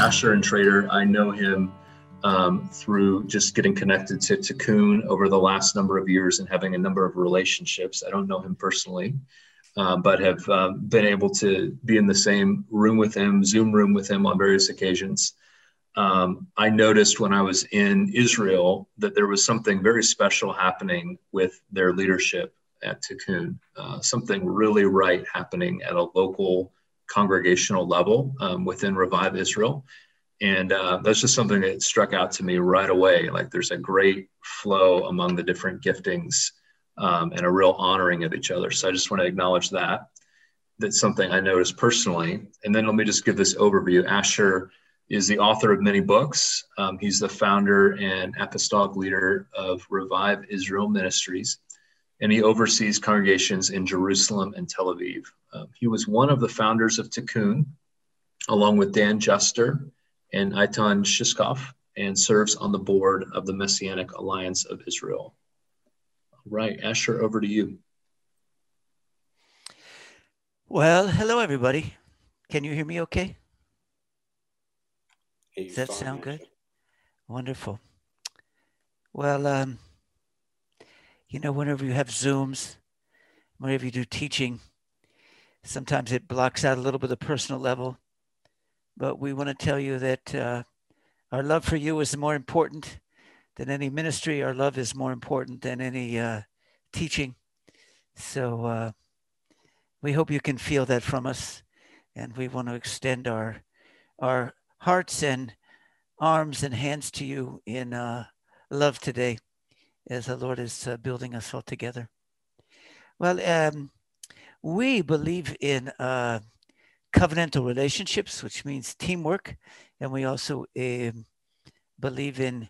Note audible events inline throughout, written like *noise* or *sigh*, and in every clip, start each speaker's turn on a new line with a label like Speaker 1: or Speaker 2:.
Speaker 1: Asher Intrater, I know him um, through just getting connected to Tikkun over the last number of years and having a number of relationships. I don't know him personally, uh, but have um, been able to be in the same room with him, Zoom room with him on various occasions. Um, I noticed when I was in Israel that there was something very special happening with their leadership at Tikkun, uh, something really right happening at a local congregational level um, within Revive Israel. And uh, that's just something that struck out to me right away. Like there's a great flow among the different giftings um, and a real honoring of each other. So I just want to acknowledge that. That's something I noticed personally. And then let me just give this overview. Asher is the author of many books. Um, he's the founder and apostolic leader of Revive Israel Ministries, and he oversees congregations in Jerusalem and Tel Aviv. Um, he was one of the founders of Tikkun, along with Dan Juster and Eitan Shishkoff, and serves on the board of the Messianic Alliance of Israel. Right, Asher, over to you.
Speaker 2: Well, hello, everybody. Can you hear me okay? Does that sound good? Wonderful. Well, um, you know, whenever you have Zooms, whenever you do teaching, sometimes it blocks out a little bit of the personal level. But we want to tell you that uh, our love for you is more important than any ministry. Our love is more important than any uh, teaching. So uh, we hope you can feel that from us, and we want to extend our our hearts and arms and hands to you in uh, love today, as the Lord is uh, building us all together. Well, um, we believe in uh, covenantal relationships, which means teamwork, and we also um, believe in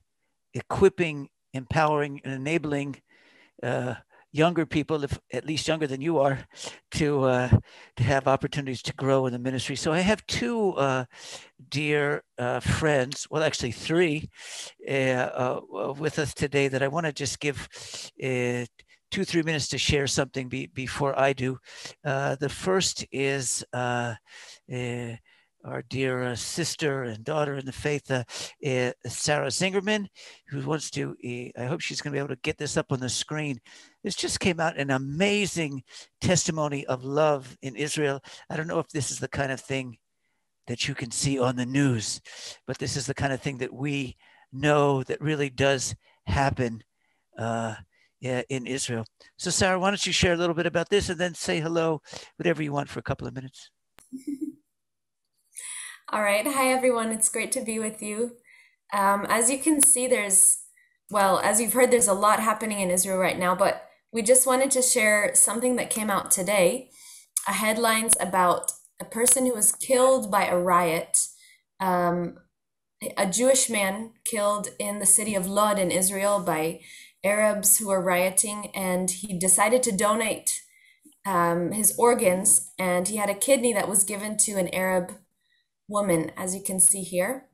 Speaker 2: equipping, empowering, and enabling uh, younger people, if at least younger than you are, to uh, to have opportunities to grow in the ministry. So I have two uh, dear uh, friends, well, actually three, uh, uh, with us today that I want to just give two three minutes to share something be, before I do. the first is our dear uh, sister and daughter in the faith, uh, uh, Sarah Zingerman, who wants to, I hope she's going to be able to get this up on the screen. This just came out an amazing testimony of love in Israel. I don't know if this is the kind of thing that you can see on the news, but this is the kind of thing that we know that really does happen uh, in Israel. So, Sarah, why don't you share a little bit about this and then say hello, whatever you want, for a couple of minutes. *laughs*
Speaker 3: All right. Hi, everyone. It's great to be with you. Um, as you can see, there's, well, as you've heard, there's a lot happening in Israel right now, but we just wanted to share something that came out today a headlines about a person who was killed by a riot. Um, a Jewish man killed in the city of Lod in Israel by Arabs who were rioting, and he decided to donate um, his organs, and he had a kidney that was given to an Arab woman, as you can see here.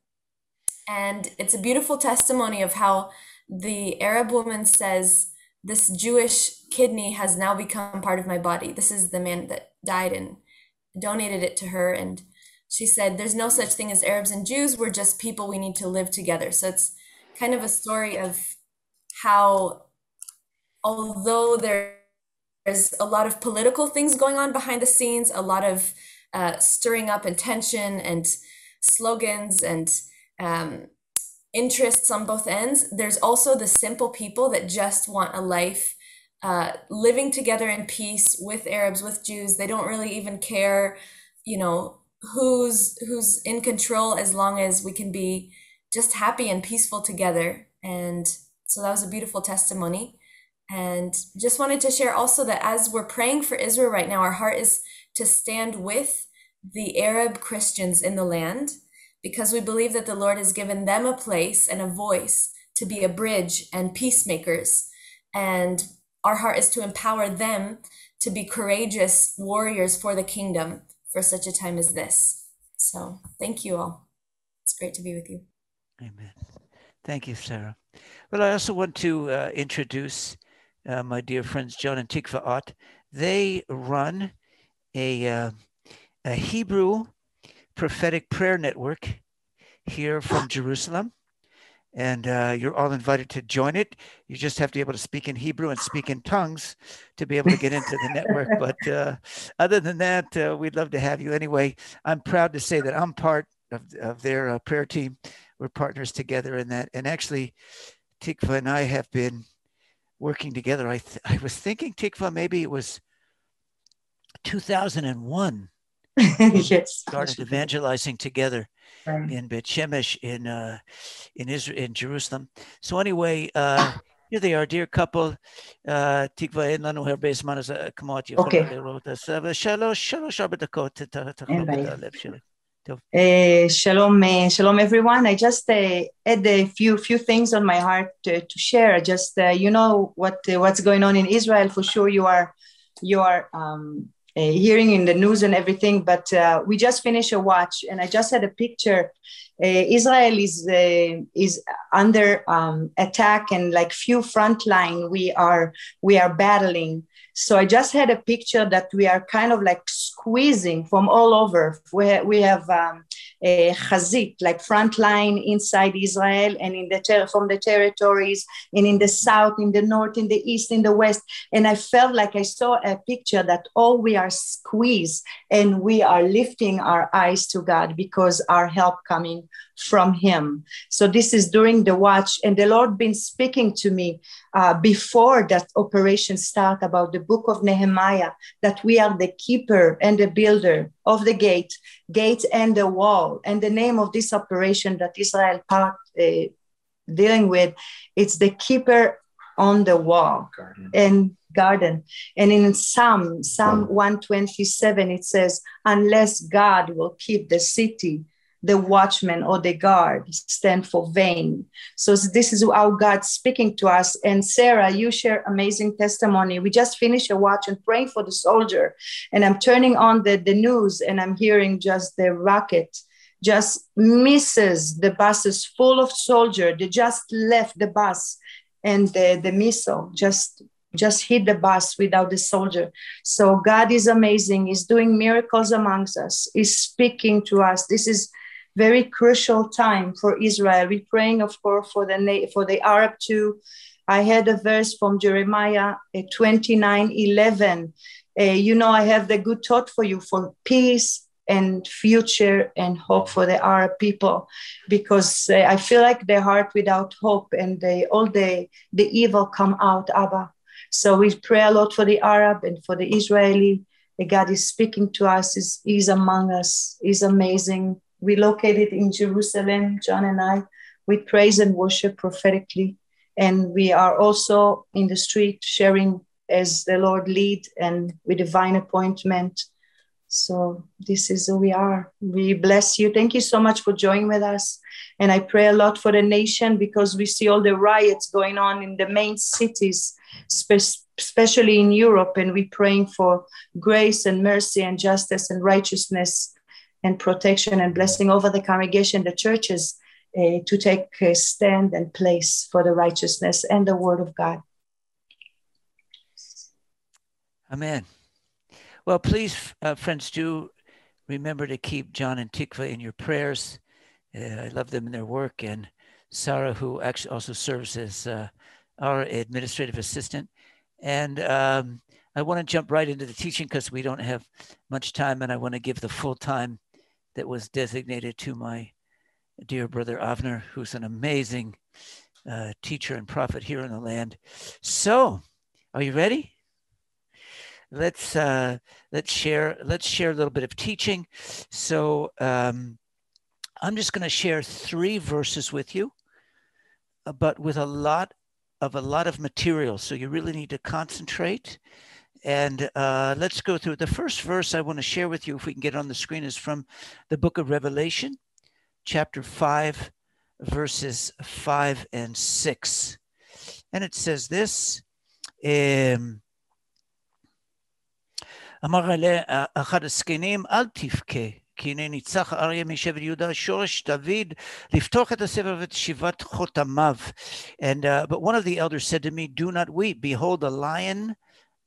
Speaker 3: And it's a beautiful testimony of how the Arab woman says, This Jewish kidney has now become part of my body. This is the man that died and donated it to her. And she said, There's no such thing as Arabs and Jews. We're just people. We need to live together. So it's kind of a story of how, although there's a lot of political things going on behind the scenes, a lot of uh, stirring up intention and slogans and um, interests on both ends. There's also the simple people that just want a life uh, living together in peace with Arabs, with Jews. They don't really even care, you know, who's who's in control as long as we can be just happy and peaceful together. And so that was a beautiful testimony. And just wanted to share also that as we're praying for Israel right now, our heart is to stand with the Arab Christians in the land because we believe that the Lord has given them a place and a voice to be a bridge and peacemakers. And our heart is to empower them to be courageous warriors for the kingdom for such a time as this. So thank you all. It's great to be with you.
Speaker 2: Amen. Thank you, Sarah. Well, I also want to uh, introduce uh, my dear friends John and Tikva Ott. They run a, uh, a Hebrew prophetic prayer network here from Jerusalem. And uh, you're all invited to join it. You just have to be able to speak in Hebrew and speak in tongues to be able to get into the network. *laughs* But uh, other than that, uh, we'd love to have you anyway. I'm proud to say that I'm part of, of their uh, prayer team. We're partners together in that. And actually, Tikva and I have been working together. I, th- I was thinking, Tikva, maybe it was 2001. *laughs*
Speaker 4: yes.
Speaker 2: Started evangelizing together
Speaker 4: Right.
Speaker 2: in Bet Shemesh in uh, in Israel in Jerusalem. So anyway, uh, here they are, dear couple. Uh, תקווה אין לנו הרבה זמן אז uh, כמו את יכולה
Speaker 4: אוקיי.
Speaker 2: לראות. אז אבל שלוש, שלוש ארבע דקות ת- ת- תחלוק את
Speaker 4: בעיה.
Speaker 2: הלב שלי.
Speaker 4: Uh, shalom, uh, shalom, everyone. I just uh, had a few few things on my heart to, to share. Just uh, you know what uh, what's going on in Israel. For sure, you are you are um, uh, hearing in the news and everything. But uh, we just finished a watch, and I just had a picture. Uh, Israel is uh, is under um, attack, and like few front line, we are we are battling. So I just had a picture that we are kind of like squeezing from all over. We, we have um, Uh, a chazit, like front line inside Israel and in the ter- from the territories and in the south, in the north, in the east, in the west. And I felt like I saw a picture that all we are squeezed and we are lifting our eyes to God because our help coming from Him. So this is during the watch, and the Lord been speaking to me uh, before that operation start about the book of Nehemiah that we are the keeper and the builder of the gate, gate and the wall. And the name of this operation that Israel part uh, dealing with, it's the keeper on the wall
Speaker 1: Garden.
Speaker 4: and garden. And in Psalm, Psalm 127, it says, unless God will keep the city, the watchman or the guard stand for vain. So this is how God's speaking to us. And Sarah, you share amazing testimony. We just finished a watch and praying for the soldier. And I'm turning on the, the news and I'm hearing just the rocket just misses the buses full of soldier. They just left the bus and the, the missile just just hit the bus without the soldier. So God is amazing. He's doing miracles amongst us. He's speaking to us. This is very crucial time for Israel. We're praying, of course, for the for the Arab too. I had a verse from Jeremiah uh, 29 11. Uh, you know, I have the good thought for you for peace and future and hope for the Arab people because uh, I feel like their heart without hope and they, all the, the evil come out, Abba. So we pray a lot for the Arab and for the Israeli. God is speaking to us, He's, he's among us, He's amazing. We located in Jerusalem, John and I. We praise and worship prophetically. And we are also in the street sharing as the Lord lead and with divine appointment. So this is who we are. We bless you. Thank you so much for joining with us. And I pray a lot for the nation because we see all the riots going on in the main cities, especially in Europe. And we're praying for grace and mercy and justice and righteousness and protection and blessing over the congregation, the churches, uh, to take a stand and place for the righteousness and the word of God.
Speaker 2: Amen. Well, please, uh, friends, do remember to keep John and Tikva in your prayers. Uh, I love them in their work. And Sarah, who actually also serves as uh, our administrative assistant. And um, I want to jump right into the teaching because we don't have much time. And I want to give the full time that was designated to my dear brother Avner, who's an amazing uh, teacher and prophet here in the land. So, are you ready? let's uh, let's share let's share a little bit of teaching. So um, I'm just going to share three verses with you, uh, but with a lot of a lot of material. So you really need to concentrate. And uh, let's go through it. The first verse I want to share with you, if we can get it on the screen, is from the book of Revelation, chapter 5, verses 5 and 6. And it says this. Um, אמר אליה אחד הזקנים, אל תבכה, כי הנה ניצח אריה משבט יהודה, שורש דוד, לפתוח את הספר ואת שיבת חותמיו. And, uh, but one of the elders said to me, do not weep. Behold, the lion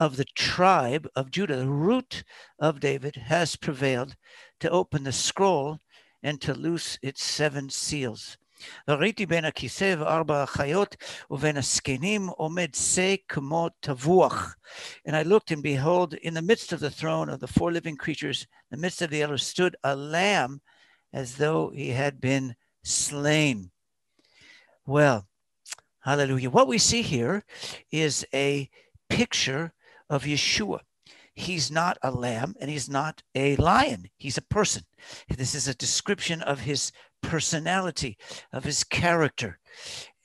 Speaker 2: of the tribe of Judah, the root of David, has prevailed to open the scroll and to loose its seven seals. וראיתי בין הכיסא וארבע החיות, ובין הזקנים עומד שא כמו טבוח. And I looked, and behold, in the midst of the throne of the four living creatures, in the midst of the elders, stood a lamb as though he had been slain. Well, hallelujah. What we see here is a picture of Yeshua. He's not a lamb and he's not a lion. He's a person. This is a description of his personality, of his character.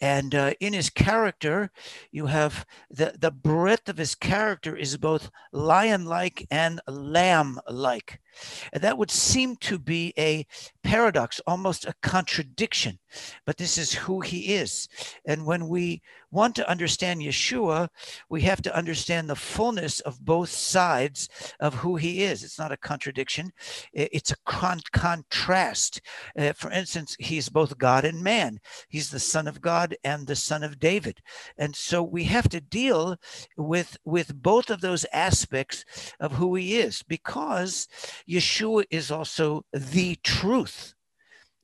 Speaker 2: And uh, in his character, you have the, the breadth of his character is both lion like and lamb like. And that would seem to be a paradox, almost a contradiction. But this is who he is. And when we want to understand Yeshua, we have to understand the fullness of both sides of who he is. It's not a contradiction, it's a con- contrast. Uh, for instance, he's both God and man, he's the Son of God and the Son of David. And so we have to deal with, with both of those aspects of who he is because Yeshua is also the truth.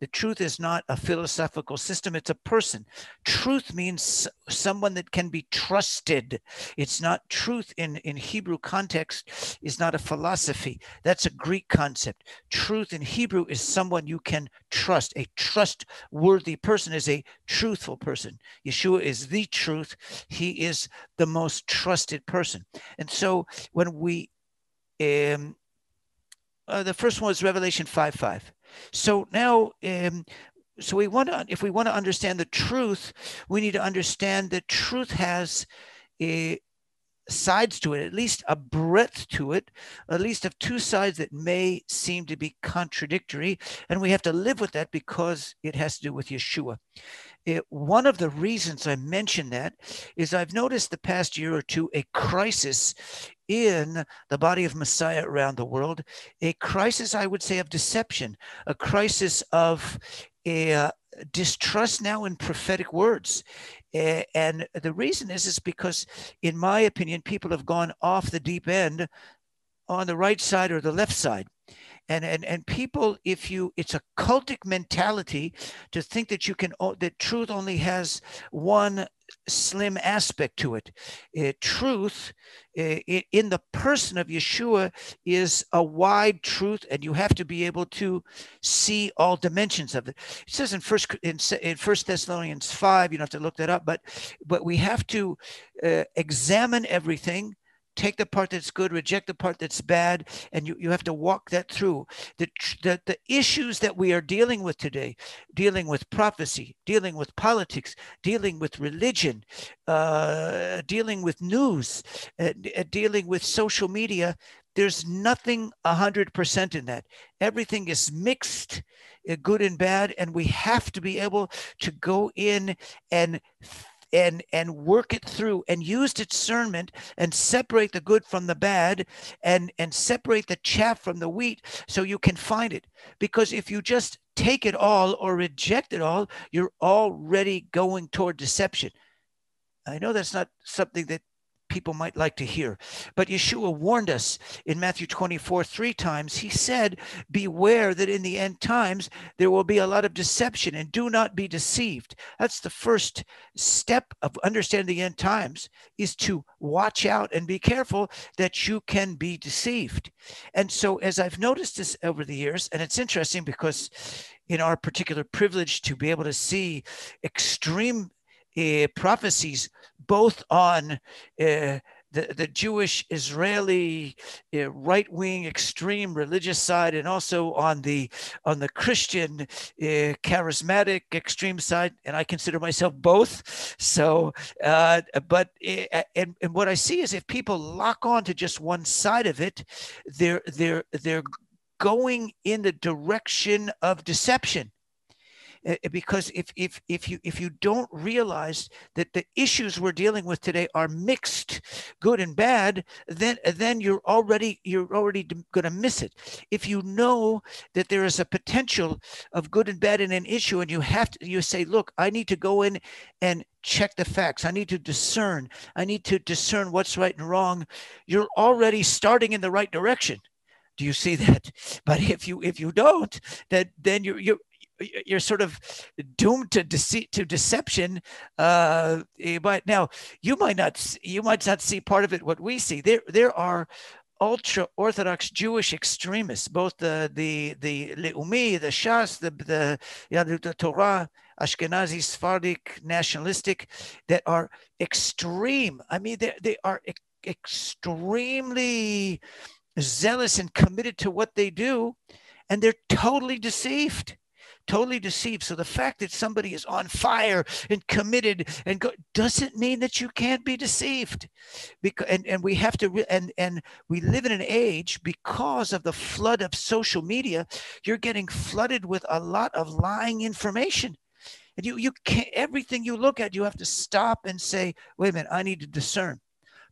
Speaker 2: The truth is not a philosophical system, it's a person. Truth means someone that can be trusted. It's not truth in, in Hebrew context, is not a philosophy. That's a Greek concept. Truth in Hebrew is someone you can trust. A trustworthy person is a truthful person. Yeshua is the truth, he is the most trusted person. And so when we um, uh, the first one is Revelation 5 5. So now, um, so we want to, if we want to understand the truth, we need to understand that truth has a sides to it, at least a breadth to it, at least of two sides that may seem to be contradictory. And we have to live with that because it has to do with Yeshua. It, one of the reasons I mention that is I've noticed the past year or two a crisis in the body of Messiah around the world, a crisis, I would say, of deception, a crisis of a, uh, distrust now in prophetic words. Uh, and the reason is, is because, in my opinion, people have gone off the deep end on the right side or the left side and and and people if you it's a cultic mentality to think that you can that truth only has one slim aspect to it. Uh, truth uh, in the person of Yeshua is a wide truth, and you have to be able to see all dimensions of it. It says in first in, in First Thessalonians five. You don't have to look that up, but but we have to uh, examine everything take the part that's good, reject the part that's bad, and you, you have to walk that through. The, the, the issues that we are dealing with today, dealing with prophecy, dealing with politics, dealing with religion, uh, dealing with news, uh, dealing with social media, there's nothing 100% in that. Everything is mixed, uh, good and bad, and we have to be able to go in and and and work it through and use discernment and separate the good from the bad and and separate the chaff from the wheat so you can find it. Because if you just take it all or reject it all you're already going toward deception. I know that's not something that people might like to hear. But Yeshua warned us in Matthew 24 three times. He said, Beware that in the end times there will be a lot of deception and do not be deceived. That's the first step of understanding the end times is to watch out and be careful that you can be deceived. And so, as I've noticed this over the years, and it's interesting because in our particular privilege to be able to see extreme uh, prophecies both on uh, the, the Jewish Israeli uh, right wing extreme religious side and also on the on the Christian uh, charismatic extreme side and I consider myself both. So uh, but uh, and, and what I see is if people lock on to just one side of it they're they're they're going in the direction of deception Eh, eh, because if if if you if you don't realize that the issues we're dealing with today are mixed good and bad then then you're already you're already going to miss it. If you know that there is a potential of good and bad in an issue and you have to you say look i need to go in and check the facts. I need to discern. I need to discern what's right and wrong you're already starting in the right direction. Do you see that? *laughs* But if you if you don't, then then you you you're sort of doomed to deceit to deception uh but now you might not you might not see part of it what we see there there are ultra orthodox Jewish extremists, both the the the Leumi, the Shas, the the, yeah, the, the Torah, Ashkenazi, Sephardic, nationalistic, that are extreme. I mean, they they are e- extremely zealous and committed to what they do, and they're totally deceived totally deceived. So the fact that somebody is on fire and committed and go, doesn't mean that you can't be deceived. Because and, and we have to re- and and we live in an age because of the flood of social media, you're getting flooded with a lot of lying information. And you you can't everything you look at, you have to stop and say, wait a minute, I need to discern.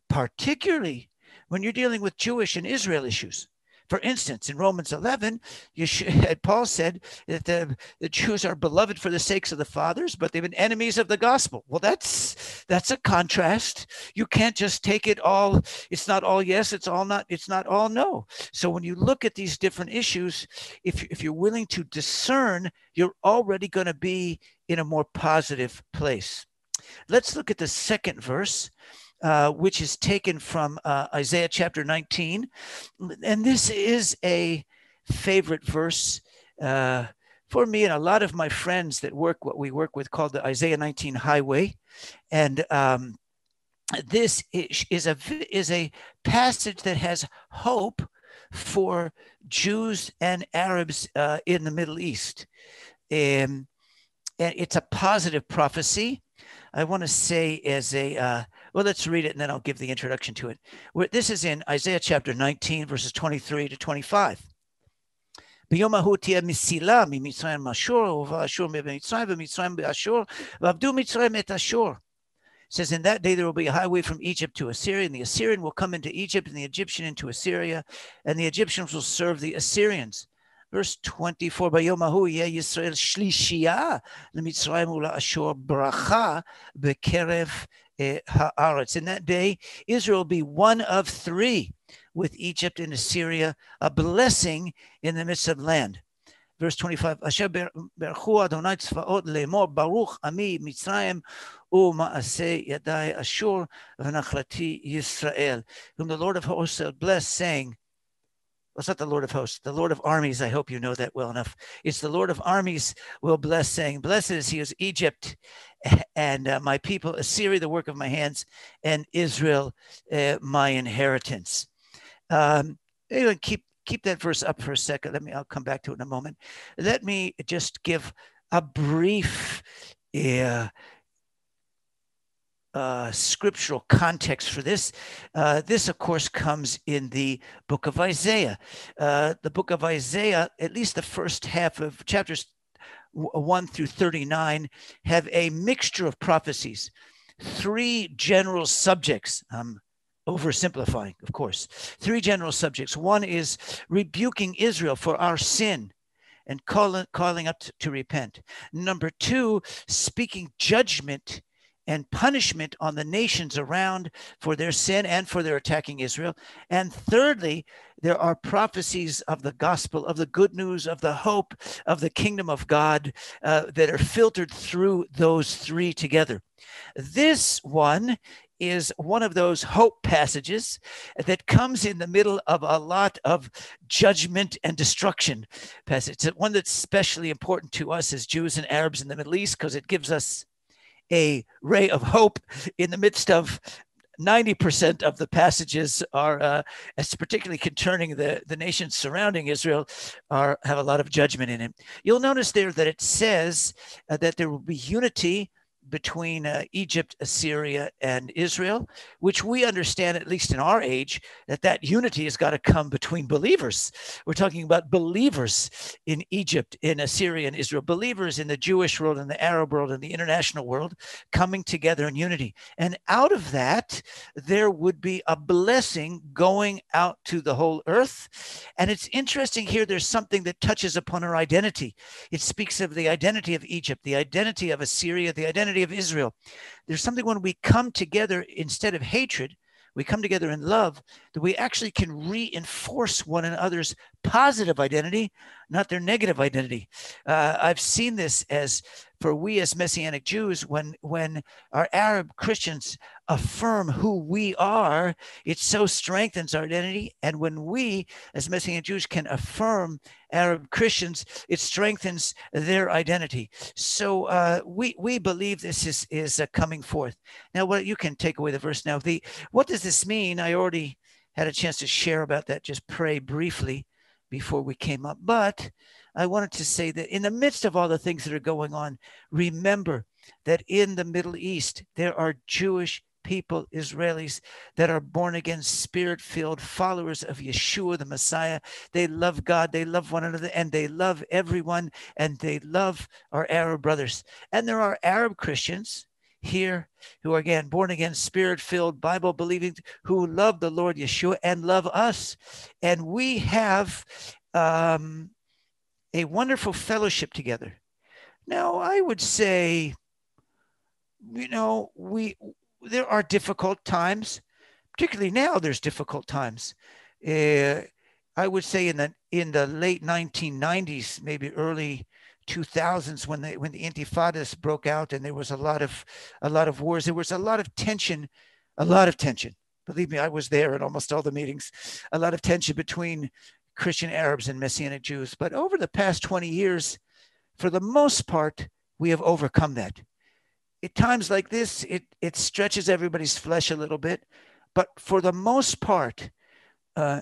Speaker 2: Particularly when you're dealing with Jewish and Israel issues for instance, in Romans 11, should, *laughs* Paul said that the, the Jews are beloved for the sakes of the fathers, but they've been enemies of the gospel. Well, that's that's a contrast. You can't just take it all. It's not all yes. It's all not. It's not all no. So when you look at these different issues, if if you're willing to discern, you're already going to be in a more positive place. Let's look at the second verse. Uh, which is taken from uh, Isaiah chapter 19. And this is a favorite verse uh, for me and a lot of my friends that work what we work with called the Isaiah 19 Highway. And um, this is a, is a passage that has hope for Jews and Arabs uh, in the Middle East. Um, and it's a positive prophecy. I want to say as a uh, well, let's read it and then I'll give the introduction to it. This is in Isaiah chapter 19, verses 23 to 25. ביום ההוא תהיה מסילה ממצרים אשור, ובאשור ממצרים, ומצרים באשור, ועבדו מצרים את אשור. says, In that day there will be a highway from Egypt to Assyria, and the Assyrian will come into Egypt, and the Egyptian into Assyria, and the Egyptians will serve the Assyrians. Verse 24, ביום ההוא יהיה ישראל שלישייה למצרים ולאשור ברכה בקרב Eh, haaretz. In that day, Israel will be one of three with Egypt and Assyria, a blessing in the midst of land. Verse 25, Asher berchu Adonai tzvaot ashur whom the Lord of hosts bless, saying, well, it's not the Lord of hosts, the Lord of armies. I hope you know that well enough. It's the Lord of armies will bless, saying, Blessed is he is Egypt *laughs* and uh, my people, Assyria, the work of my hands, and Israel, uh, my inheritance. Um, anyway, keep keep that verse up for a second. Let me. I'll come back to it in a moment. Let me just give a brief. Uh, uh, scriptural context for this. Uh, this, of course, comes in the book of Isaiah. Uh, the book of Isaiah, at least the first half of chapters 1 through 39 have a mixture of prophecies, three general subjects. Um, oversimplifying, of course. Three general subjects. One is rebuking Israel for our sin and calling, calling up to, to repent. Number two, speaking judgment and punishment on the nations around for their sin and for their attacking Israel. And thirdly, there are prophecies of the gospel, of the good news, of the hope of the kingdom of God uh, that are filtered through those three together. This one is one of those hope passages that comes in the middle of a lot of judgment and destruction passage. It's one that's especially important to us as Jews and Arabs in the Middle East because it gives us a ray of hope in the midst of 90% of the passages are, uh, as particularly concerning the, the nations surrounding Israel, are have a lot of judgment in it. You'll notice there that it says uh, that there will be unity between uh, Egypt, Assyria, and Israel, which we understand, at least in our age, that that unity has got to come between believers. We're talking about believers in Egypt, in Assyria, and Israel, believers in the Jewish world, in the Arab world, in the international world, coming together in unity. And out of that, there would be a blessing going out to the whole earth. And it's interesting here, there's something that touches upon our identity. It speaks of the identity of Egypt, the identity of Assyria, the identity of Israel. There's something when we come together instead of hatred, we come together in love, that we actually can reinforce one another's positive identity, not their negative identity. Uh, I've seen this as for we as Messianic Jews, when when our Arab Christians affirm who we are, it so strengthens our identity. And when we as Messianic Jews can affirm Arab Christians, it strengthens their identity. So uh, we we believe this is is uh, coming forth. Now, what you can take away the verse now. The what does this mean? I already had a chance to share about that. Just pray briefly before we came up, but I wanted to say that in the midst of all the things that are going on, remember that in the Middle East, there are Jewish people, Israelis, that are born again, spirit filled followers of Yeshua, the Messiah. They love God, they love one another, and they love everyone, and they love our Arab brothers. And there are Arab Christians here who are again born again, spirit filled, Bible believing, who love the Lord Yeshua and love us. And we have um, a wonderful fellowship together. Now, I would say, you know, we there are difficult times, particularly now. There's difficult times. Uh, I would say in the in the late 1990s, maybe early 2000s, when the when the Intifadas broke out and there was a lot of a lot of wars, there was a lot of tension, a lot of tension. Believe me, I was there at almost all the meetings. A lot of tension between Christian Arabs and Messianic Jews. But over the past 20 years, for the most part, we have overcome that. At times like this, it, it stretches everybody's flesh a little bit. But for the most part, uh,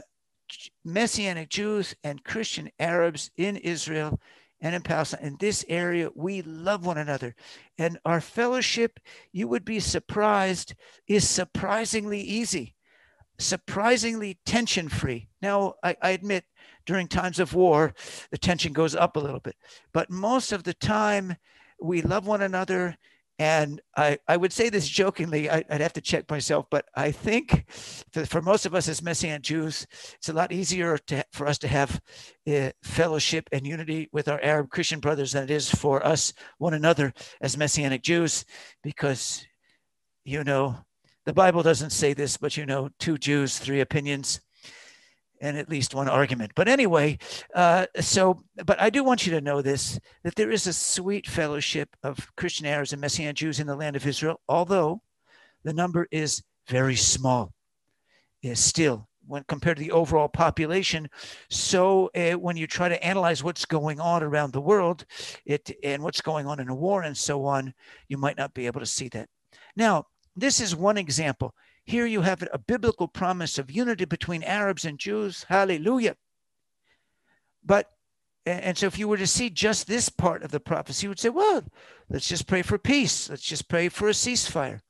Speaker 2: Messianic Jews and Christian Arabs in Israel and in Palestine, in this area, we love one another. And our fellowship, you would be surprised, is surprisingly easy surprisingly tension free. Now, I, I, admit during times of war, the tension goes up a little bit, but most of the time we love one another. And I, I would say this jokingly, I, would have to check myself, but I think for, for, most of us as Messianic Jews, it's a lot easier to, for us to have uh, fellowship and unity with our Arab Christian brothers than it is for us, one another, as Messianic Jews, because, you know, the Bible doesn't say this, but you know, two Jews, three opinions, and at least one argument. But anyway, uh, so, but I do want you to know this that there is a sweet fellowship of Christian Arabs and Messianic Jews in the land of Israel, although the number is very small. Is still when compared to the overall population. So uh, when you try to analyze what's going on around the world, it and what's going on in a war and so on, you might not be able to see that. Now, this is one example. Here you have a biblical promise of unity between Arabs and Jews. Hallelujah. But, and so if you were to see just this part of the prophecy, you would say, well, let's just pray for peace. Let's just pray for a ceasefire.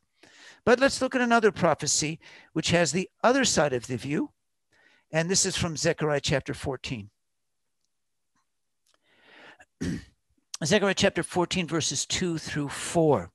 Speaker 2: But let's look at another prophecy, which has the other side of the view. And this is from Zechariah chapter 14. *clears throat* Zechariah chapter 14, verses 2 through 4.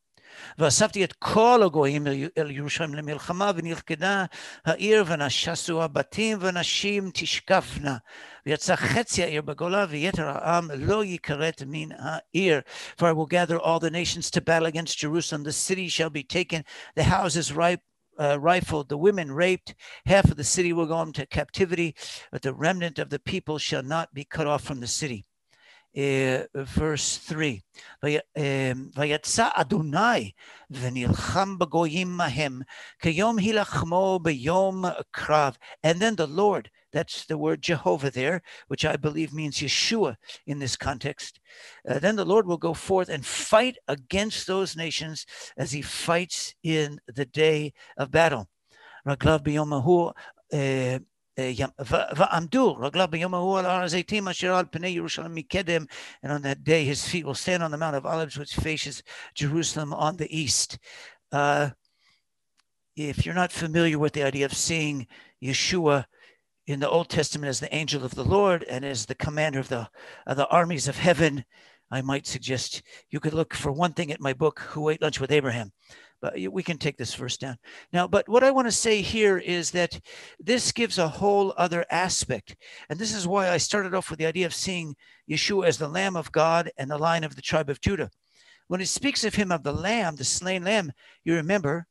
Speaker 2: ואספתי את כל הגויים אל ירושלים למלחמה, ונלכדה העיר, ונשסו הבתים, ונשים תשקפנה. ויצא חצי העיר בגולה, ויתר העם לא יכרת מן העיר. For I will gather all the nations to battle against Jerusalem. The city shall be taken, the houses ripe uh, rifled, the women raped, half of the city will go into captivity, but the remnant of the people shall not be cut off from the city. verse 3, ויצא אדוני ונלחם בגויים מהם, כיום הילחמו ביום קרב. And then the Lord, that's the word Jehovah there, which I believe means Yeshua in this context. Uh, then the Lord will go forth and fight against those nations as he fights in the day of battle. רגליו ביום ההוא ועמדו רגליו ביום ההוא על הר הזיתים אשר על פני ירושלים מקדם, and on that day his feet will stand on the Mount of Olives which faces Jerusalem on the east. Uh, if you're not familiar with the idea of seeing Yeshua in the Old Testament as the angel of the Lord and as the commander of the, of the armies of heaven, I might suggest you could look for one thing at my book, Who Ate Lunch with Abraham. But we can take this verse down. Now, but what I want to say here is that this gives a whole other aspect. And this is why I started off with the idea of seeing Yeshua as the Lamb of God and the Lion of the tribe of Judah. When it speaks of him of the Lamb, the slain Lamb, you remember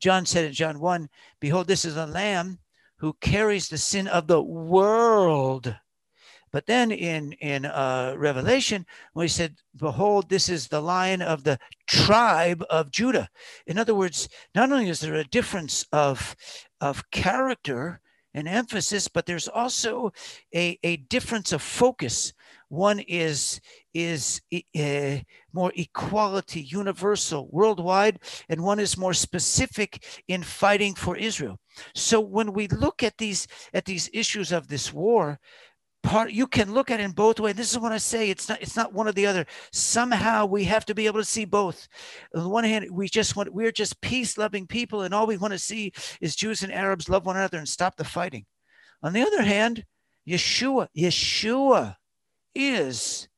Speaker 2: John said in John 1 Behold, this is a lamb who carries the sin of the world. But then in in uh, Revelation, we said, "Behold, this is the Lion of the tribe of Judah." In other words, not only is there a difference of of character and emphasis, but there's also a, a difference of focus. One is is more equality, universal, worldwide, and one is more specific in fighting for Israel. So when we look at these at these issues of this war, part you can look at it in both ways. This is what i say it's not it's not one or the other. Somehow we have to be able to see both. On the one hand we just want we're just peace loving people and all we want to see is jews and arabs love one another and stop the fighting. On the other hand yeshua yeshua is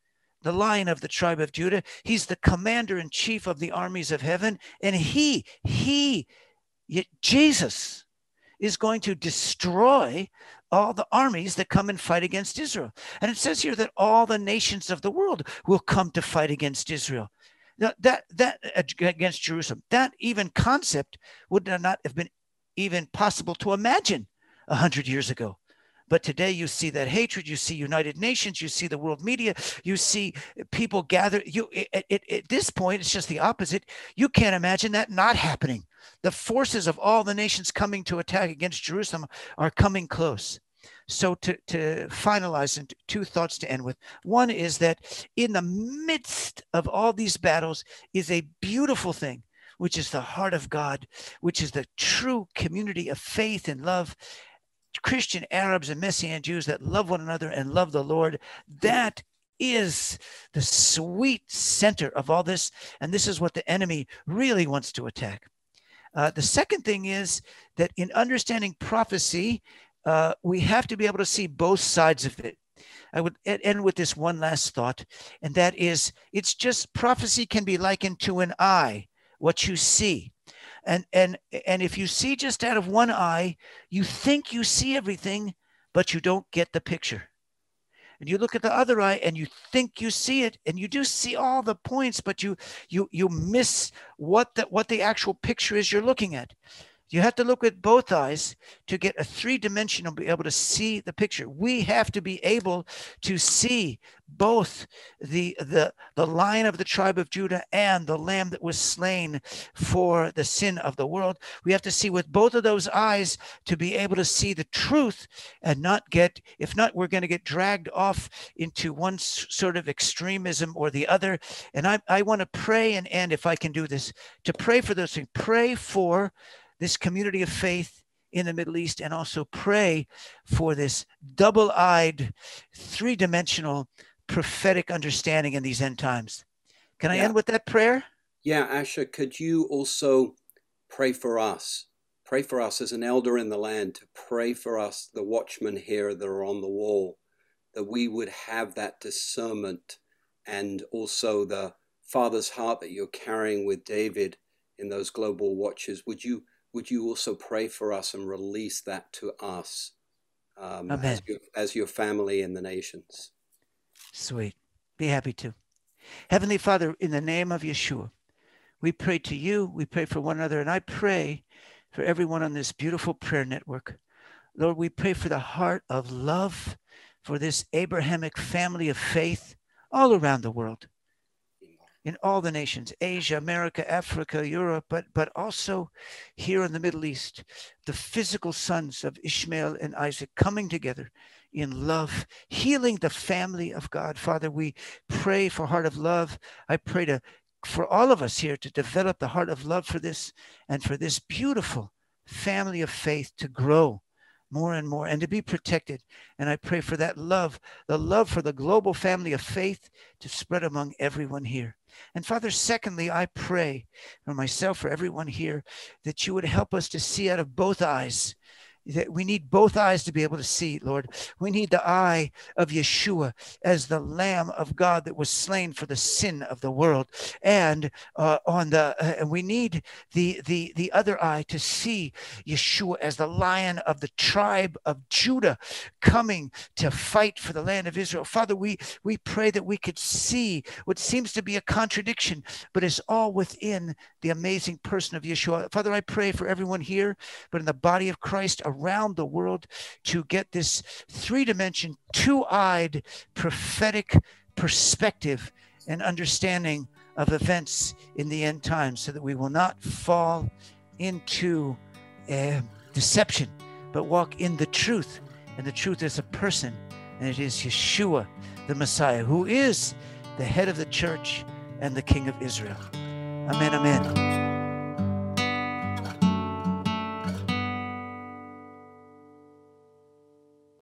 Speaker 2: the lion of the tribe of judah. He's the commander in chief of the armies of heaven and he he jesus is going to destroy all the armies that come and fight against Israel. And it says here that all the nations of the world will come to fight against Israel. Now, that that against Jerusalem, that even concept would not have been even possible to imagine a hundred years ago. But today you see that hatred, you see United Nations, you see the world media, you see people gather. You at, at, at this point, it's just the opposite. You can't imagine that not happening. The forces of all the nations coming to attack against Jerusalem are coming close. So to, to finalize and two thoughts to end with. One is that in the midst of all these battles is a beautiful thing, which is the heart of God, which is the true community of faith and love Christian Arabs and Messianic Jews that love one another and love the Lord. That is the sweet center of all this. And this is what the enemy really wants to attack. Uh, the second thing is that in understanding prophecy, uh, we have to be able to see both sides of it. I would end with this one last thought, and that is it's just prophecy can be likened to an eye, what you see and and and if you see just out of one eye you think you see everything but you don't get the picture and you look at the other eye and you think you see it and you do see all the points but you you you miss what the what the actual picture is you're looking at you have to look with both eyes to get a three dimensional, be able to see the picture. We have to be able to see both the, the, the lion of the tribe of Judah and the lamb that was slain for the sin of the world. We have to see with both of those eyes to be able to see the truth and not get, if not, we're going to get dragged off into one sort of extremism or the other. And I, I want to pray and end, if I can do this, to pray for those things. Pray for this community of faith in the Middle East and also pray for this double eyed, three dimensional prophetic understanding in these end times. Can I yeah. end with that prayer?
Speaker 5: Yeah, Asher, could you also pray for us? Pray for us as an elder in the land to pray for us, the watchmen here that are on the wall, that we would have that discernment and also the Father's heart that you're carrying with David in those global watches. Would you would you also pray for us and release that to us um, as, your, as your family in the nations?
Speaker 2: Sweet. Be happy to. Heavenly Father, in the name of Yeshua, we pray to you, we pray for one another, and I pray for everyone on this beautiful prayer network. Lord, we pray for the heart of love for this Abrahamic family of faith all around the world in all the nations asia america africa europe but but also here in the middle east the physical sons of ishmael and isaac coming together in love healing the family of god father we pray for heart of love i pray to for all of us here to develop the heart of love for this and for this beautiful family of faith to grow more and more and to be protected. And I pray for that love, the love for the global family of faith to spread among everyone here. And Father, secondly, I pray for myself, for everyone here, that you would help us to see out of both eyes that we need both eyes to be able to see, Lord. We need the eye of Yeshua as the Lamb of God that was slain for the sin of the world, and uh, on the uh, and we need the the the other eye to see Yeshua as the Lion of the tribe of Judah, coming to fight for the land of Israel. Father, we we pray that we could see what seems to be a contradiction, but is all within the amazing person of Yeshua. Father, I pray for everyone here, but in the body of Christ around the world to get this three dimension, two eyed prophetic perspective and understanding of events in the end times so that we will not fall into uh, deception, but walk in the truth. And the truth is a person, and it is Yeshua, the Messiah, who is the head of the church and the King of Israel. Amen, amen.